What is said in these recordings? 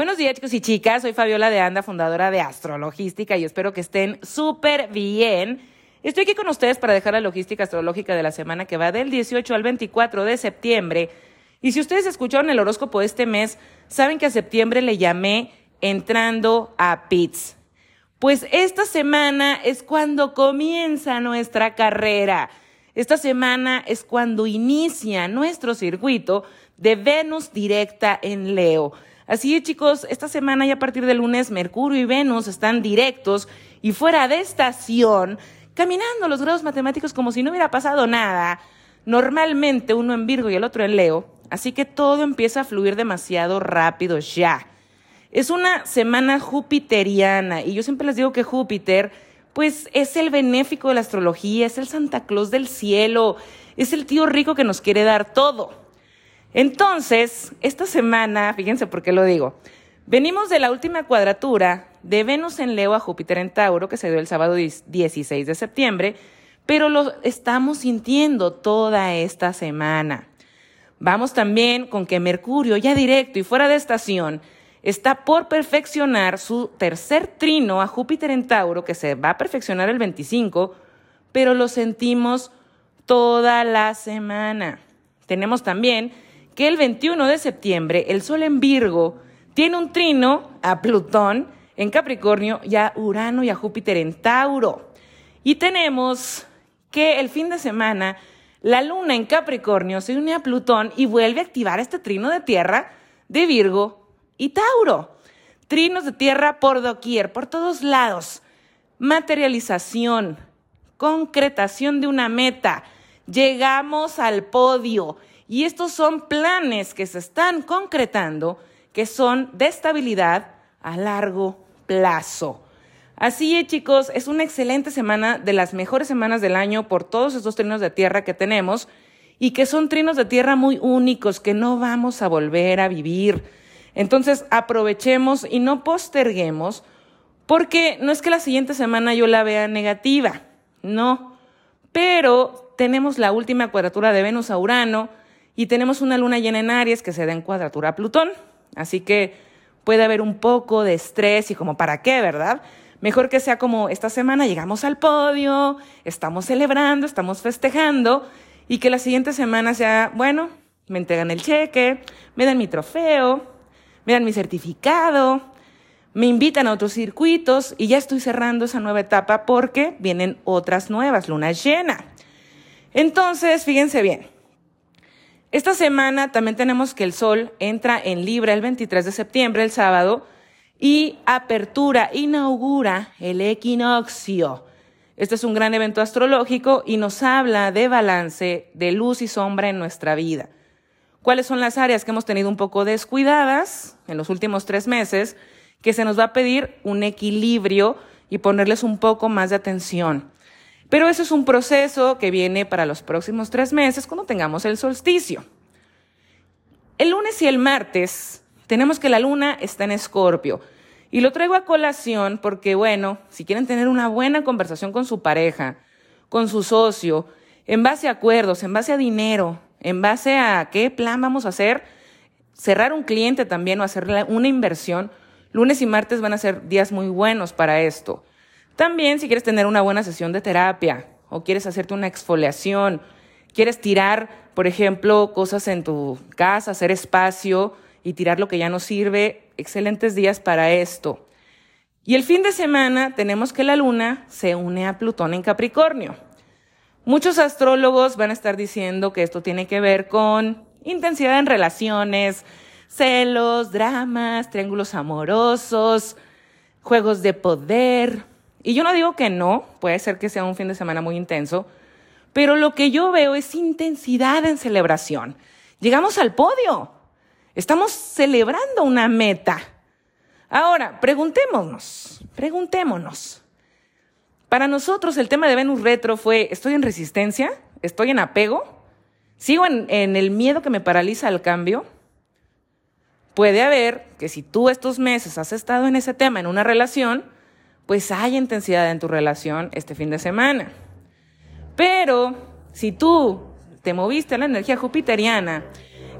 Buenos días chicos y chicas, soy Fabiola de Anda, fundadora de Astrologística y espero que estén súper bien. Estoy aquí con ustedes para dejar la logística astrológica de la semana que va del 18 al 24 de septiembre. Y si ustedes escucharon el horóscopo de este mes, saben que a septiembre le llamé entrando a PITS. Pues esta semana es cuando comienza nuestra carrera. Esta semana es cuando inicia nuestro circuito de Venus directa en Leo. Así es, chicos, esta semana y a partir del lunes Mercurio y Venus están directos y fuera de estación, caminando los grados matemáticos como si no hubiera pasado nada. Normalmente uno en Virgo y el otro en Leo, así que todo empieza a fluir demasiado rápido ya. Es una semana jupiteriana y yo siempre les digo que Júpiter pues es el benéfico de la astrología, es el Santa Claus del cielo, es el tío rico que nos quiere dar todo. Entonces, esta semana, fíjense por qué lo digo, venimos de la última cuadratura de Venus en Leo a Júpiter en Tauro, que se dio el sábado 16 de septiembre, pero lo estamos sintiendo toda esta semana. Vamos también con que Mercurio, ya directo y fuera de estación, está por perfeccionar su tercer trino a Júpiter en Tauro, que se va a perfeccionar el 25, pero lo sentimos toda la semana. Tenemos también que el 21 de septiembre el Sol en Virgo tiene un trino a Plutón en Capricornio y a Urano y a Júpiter en Tauro. Y tenemos que el fin de semana la Luna en Capricornio se une a Plutón y vuelve a activar este trino de tierra de Virgo y Tauro. Trinos de tierra por doquier, por todos lados. Materialización, concretación de una meta. Llegamos al podio. Y estos son planes que se están concretando, que son de estabilidad a largo plazo. Así es, chicos, es una excelente semana, de las mejores semanas del año por todos estos trinos de tierra que tenemos y que son trinos de tierra muy únicos que no vamos a volver a vivir. Entonces, aprovechemos y no posterguemos, porque no es que la siguiente semana yo la vea negativa, no, pero tenemos la última cuadratura de Venus a Urano, y tenemos una luna llena en Aries que se da en cuadratura a Plutón. Así que puede haber un poco de estrés y como para qué, ¿verdad? Mejor que sea como esta semana llegamos al podio, estamos celebrando, estamos festejando y que la siguiente semana sea, bueno, me entregan el cheque, me dan mi trofeo, me dan mi certificado, me invitan a otros circuitos y ya estoy cerrando esa nueva etapa porque vienen otras nuevas, luna llena. Entonces, fíjense bien, esta semana también tenemos que el Sol entra en Libra el 23 de septiembre, el sábado, y apertura, inaugura el equinoccio. Este es un gran evento astrológico y nos habla de balance, de luz y sombra en nuestra vida. ¿Cuáles son las áreas que hemos tenido un poco descuidadas en los últimos tres meses? Que se nos va a pedir un equilibrio y ponerles un poco más de atención. Pero eso es un proceso que viene para los próximos tres meses cuando tengamos el solsticio. El lunes y el martes tenemos que la luna está en escorpio. Y lo traigo a colación porque, bueno, si quieren tener una buena conversación con su pareja, con su socio, en base a acuerdos, en base a dinero, en base a qué plan vamos a hacer, cerrar un cliente también o hacer una inversión, lunes y martes van a ser días muy buenos para esto. También si quieres tener una buena sesión de terapia o quieres hacerte una exfoliación, quieres tirar, por ejemplo, cosas en tu casa, hacer espacio y tirar lo que ya no sirve, excelentes días para esto. Y el fin de semana tenemos que la luna se une a Plutón en Capricornio. Muchos astrólogos van a estar diciendo que esto tiene que ver con intensidad en relaciones, celos, dramas, triángulos amorosos, juegos de poder, y yo no digo que no, puede ser que sea un fin de semana muy intenso, pero lo que yo veo es intensidad en celebración. Llegamos al podio. Estamos celebrando una meta. Ahora, preguntémonos, preguntémonos. Para nosotros el tema de Venus Retro fue, ¿estoy en resistencia? ¿Estoy en apego? ¿Sigo en, el miedo que me paraliza al cambio? Puede haber que si tú estos meses has estado en ese tema, en una relación, pues hay intensidad en tu relación este fin de semana. Pero si tú te moviste a la energía jupiteriana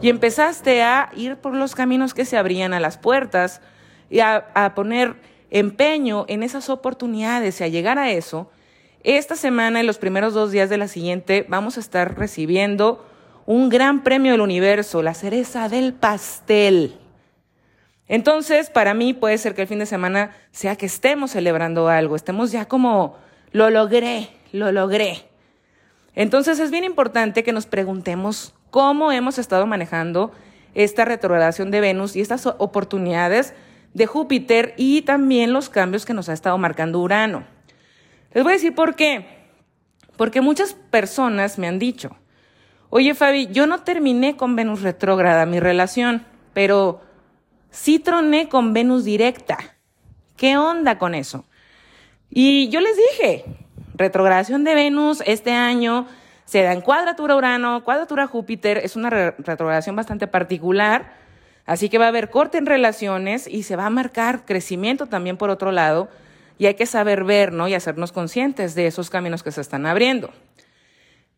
y empezaste a ir por los caminos que se abrían a las puertas y a, a poner empeño en esas oportunidades y a llegar a eso, esta semana y los primeros dos días de la siguiente vamos a estar recibiendo un gran premio del universo, la cereza del pastel. Entonces, para mí puede ser que el fin de semana sea que estemos celebrando algo, estemos ya como, lo logré, lo logré. Entonces es bien importante que nos preguntemos cómo hemos estado manejando esta retrogradación de Venus y estas oportunidades de Júpiter y también los cambios que nos ha estado marcando Urano. Les voy a decir por qué. Porque muchas personas me han dicho, oye Fabi, yo no terminé con Venus retrógrada mi relación, pero sí con Venus directa. ¿Qué onda con eso? Y yo les dije, retrogradación de Venus este año se da en cuadratura Urano, cuadratura Júpiter, es una retrogradación bastante particular, así que va a haber corte en relaciones y se va a marcar crecimiento también por otro lado, y hay que saber ver, ¿no? Y hacernos conscientes de esos caminos que se están abriendo.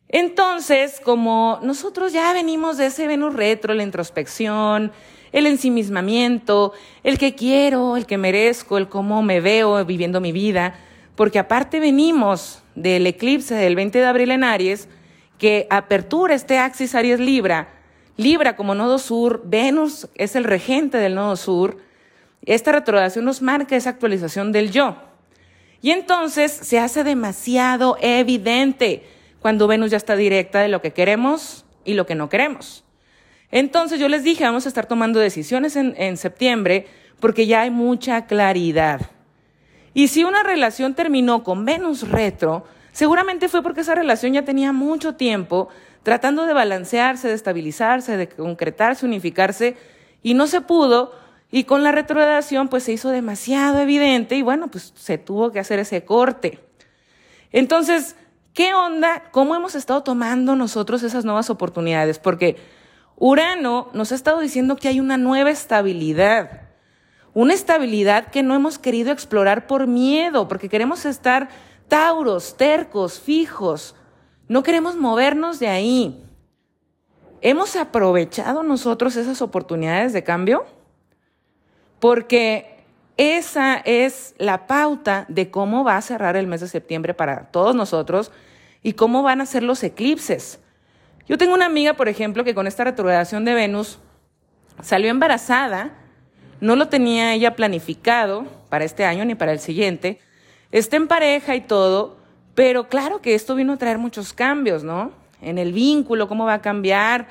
Entonces, como nosotros ya venimos de ese Venus retro, la introspección, el ensimismamiento, el que quiero, el que merezco, el cómo me veo viviendo mi vida, porque aparte venimos del eclipse del 20 de abril en Aries, que apertura este axis Aries Libra, Libra como nodo sur, Venus es el regente del nodo sur, esta retrogradación nos marca esa actualización del yo. Y entonces se hace demasiado evidente cuando Venus ya está directa de lo que queremos y lo que no queremos. Entonces yo les dije, vamos a estar tomando decisiones en, en septiembre porque ya hay mucha claridad. Y si una relación terminó con Venus retro, seguramente fue porque esa relación ya tenía mucho tiempo tratando de balancearse, de estabilizarse, de concretarse, unificarse, y no se pudo, y con la retrogradación pues se hizo demasiado evidente y bueno, pues se tuvo que hacer ese corte. Entonces, ¿qué onda? ¿Cómo hemos estado tomando nosotros esas nuevas oportunidades? Porque Urano nos ha estado diciendo que hay una nueva estabilidad, una estabilidad que no hemos querido explorar por miedo, porque queremos estar tauros, tercos, fijos, no queremos movernos de ahí. ¿Hemos aprovechado nosotros esas oportunidades de cambio? Porque esa es la pauta de cómo va a cerrar el mes de septiembre para todos nosotros y cómo van a ser los eclipses. Yo tengo una amiga, por ejemplo, que con esta retrogradación de Venus salió embarazada, no lo tenía ella planificado para este año ni para el siguiente, está en pareja y todo, pero claro que esto vino a traer muchos cambios, ¿no? En el vínculo, cómo va a cambiar,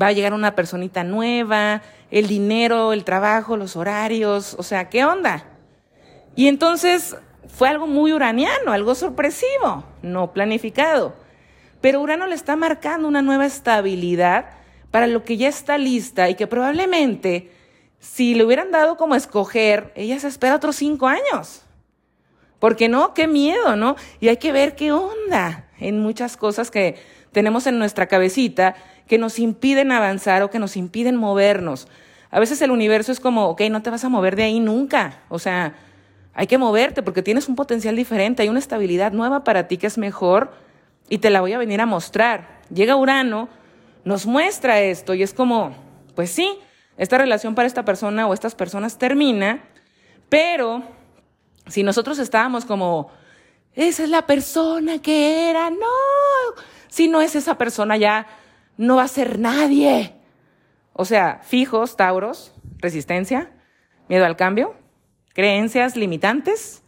va a llegar una personita nueva, el dinero, el trabajo, los horarios, o sea, ¿qué onda? Y entonces fue algo muy uraniano, algo sorpresivo, no planificado. Pero Urano le está marcando una nueva estabilidad para lo que ya está lista y que probablemente si le hubieran dado como escoger, ella se espera otros cinco años. Porque no, qué miedo, ¿no? Y hay que ver qué onda en muchas cosas que tenemos en nuestra cabecita que nos impiden avanzar o que nos impiden movernos. A veces el universo es como, ok, no te vas a mover de ahí nunca. O sea, hay que moverte porque tienes un potencial diferente, hay una estabilidad nueva para ti que es mejor y te la voy a venir a mostrar. Llega Urano, nos muestra esto y es como, pues sí, esta relación para esta persona o estas personas termina, pero si nosotros estábamos como, esa es la persona que era, no, si no es esa persona ya no va a ser nadie. O sea, fijos, tauros, resistencia, miedo al cambio, creencias limitantes.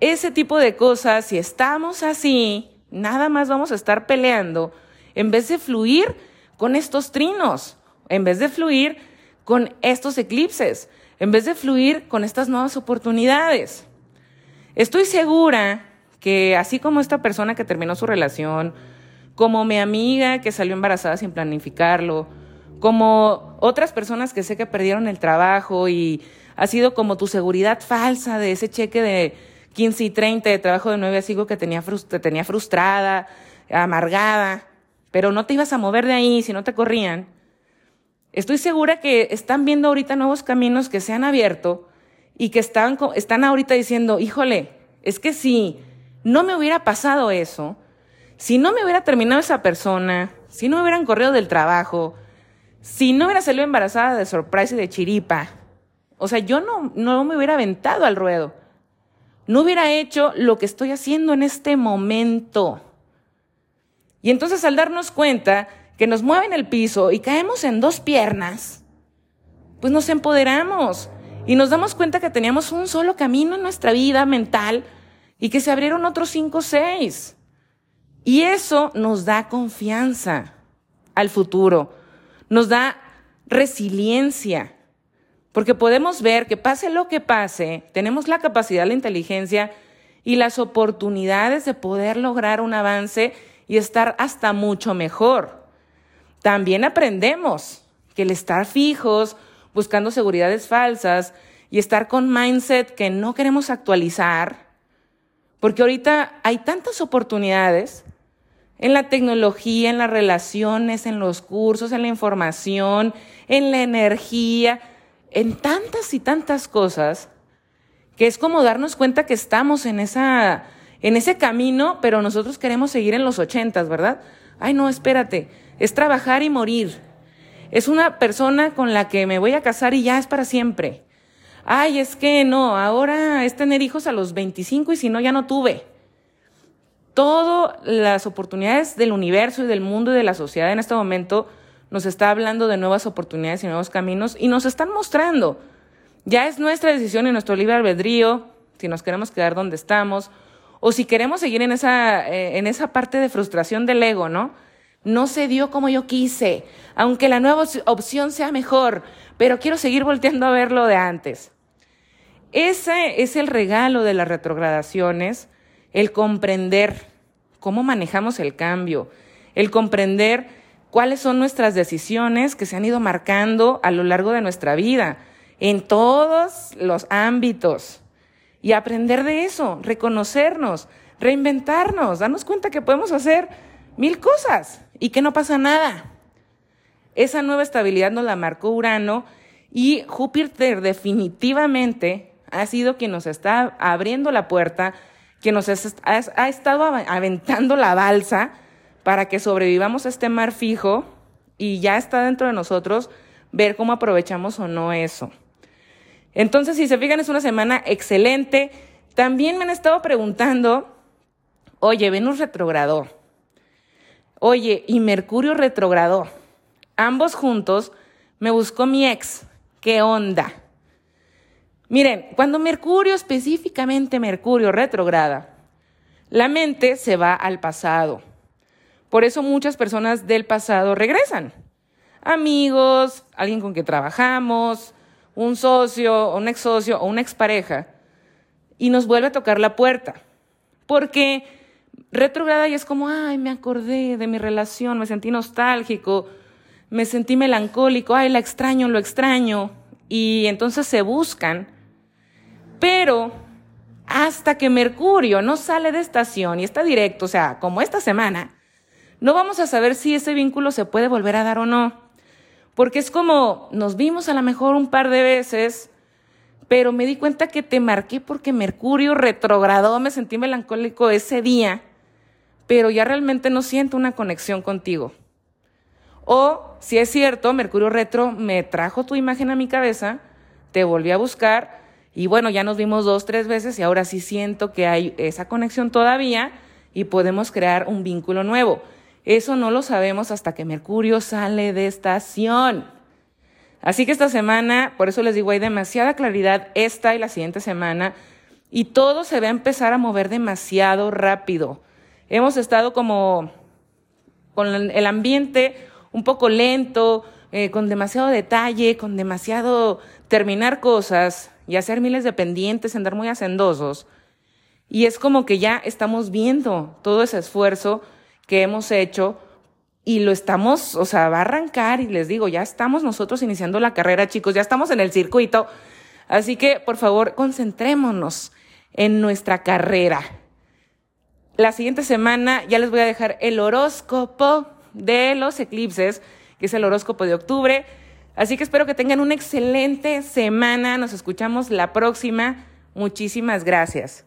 Ese tipo de cosas, si estamos así, nada más vamos a estar peleando en vez de fluir con estos trinos, en vez de fluir con estos eclipses, en vez de fluir con estas nuevas oportunidades. Estoy segura que así como esta persona que terminó su relación, como mi amiga que salió embarazada sin planificarlo, como otras personas que sé que perdieron el trabajo y ha sido como tu seguridad falsa de ese cheque de 15 y 30 de trabajo de 9 a 5 que tenía te tenía frustrada, amargada, pero no te ibas a mover de ahí si no te corrían. Estoy segura que están viendo ahorita nuevos caminos que se han abierto y que están, están ahorita diciendo, híjole, es que si no me hubiera pasado eso, si no me hubiera terminado esa persona, si no me hubieran corrido del trabajo, Si no hubiera salido embarazada de sorpresa y de chiripa, o sea, yo no, no me hubiera aventado al ruedo. No hubiera hecho lo que estoy haciendo en este momento. Y entonces al darnos cuenta que nos mueven el piso y caemos en dos piernas, pues nos empoderamos y nos damos cuenta que teníamos un solo camino en nuestra vida mental y que se abrieron otros cinco o seis. Y eso nos da confianza al futuro, nos da resiliencia, porque podemos ver que pase lo que pase, tenemos la capacidad, la inteligencia y las oportunidades de poder lograr un avance y estar hasta mucho mejor. También aprendemos que el estar fijos, buscando seguridades falsas y estar con mindset que no queremos actualizar, porque ahorita hay tantas oportunidades en la tecnología, en las relaciones, en los cursos, en la información, en la energía, en tantas y tantas cosas, que es como darnos cuenta que estamos en, esa, en ese camino, pero nosotros queremos seguir en los ochentas, ¿verdad? Ay, no, espérate, es trabajar y morir. Es una persona con la que me voy a casar y ya es para siempre. Ay, es que no, ahora es tener hijos a los 25 y si no, ya no tuve. Todas las oportunidades del universo y del mundo y de la sociedad en este momento nos está hablando de nuevas oportunidades y nuevos caminos y nos están mostrando. Ya es nuestra decisión y nuestro libre albedrío si nos queremos quedar donde estamos o si queremos seguir en esa, eh, en esa parte de frustración del ego, ¿no? no se dio como yo quise, aunque la nueva opción sea mejor, pero quiero seguir volteando a ver lo de antes. Ese es el regalo de las retrogradaciones, el comprender cómo manejamos el cambio, el comprender cuáles son nuestras decisiones que se han ido marcando a lo largo de nuestra vida, en todos los ámbitos, y aprender de eso, reconocernos, reinventarnos, darnos cuenta que podemos hacer mil cosas y que no pasa nada. Esa nueva estabilidad nos la marcó Urano y Júpiter definitivamente ha sido quien nos está abriendo la puerta, quien nos ha, estado aventando la balsa para que sobrevivamos a este mar fijo y ya está dentro de nosotros ver cómo aprovechamos o no eso. Entonces, si se fijan, es una semana excelente. También me han estado preguntando, oye, Venus retrogradó. Oye, y Mercurio retrogradó. Ambos juntos me buscó mi ex. ¿Qué onda? Miren, cuando Mercurio, específicamente Mercurio retrograda, la mente se va al pasado. Por eso muchas personas del pasado regresan. Amigos, alguien con quien trabajamos, un socio, un ex socio o una expareja. Y nos vuelve a tocar la puerta. Porque Retrograda y es como, ay, me acordé de mi relación, me sentí nostálgico, me sentí melancólico, ay, la extraño, lo extraño. Y entonces se buscan, pero hasta que Mercurio no sale de estación y está directo, o sea, como esta semana, no vamos a saber si ese vínculo se puede volver a dar o no. Porque es como, nos vimos a lo mejor un par de veces, pero me di cuenta que te marqué porque Mercurio retrogradó, me sentí melancólico ese día pero ya realmente no siento una conexión contigo. O si es cierto, Mercurio Retro me trajo tu imagen a mi cabeza, te volví a buscar y bueno, ya nos vimos dos, tres veces y ahora sí siento que hay esa conexión todavía y podemos crear un vínculo nuevo. Eso no lo sabemos hasta que Mercurio sale de estación. Así que esta semana, por eso les digo, hay demasiada claridad esta y la siguiente semana y todo se va a empezar a mover demasiado rápido. Hemos estado como con el ambiente un poco lento, eh, con demasiado detalle, con demasiado terminar cosas y hacer miles de pendientes, andar muy hacendosos. Y es como que ya estamos viendo todo ese esfuerzo que hemos hecho y lo estamos, o sea, va a arrancar y les digo, ya estamos nosotros iniciando la carrera, chicos, ya estamos en el circuito. Así que, por favor, concentrémonos en nuestra carrera. La siguiente semana ya les voy a dejar el horóscopo de los eclipses, que es el horóscopo de octubre. Así que espero que tengan una excelente semana. Nos escuchamos la próxima. Muchísimas gracias.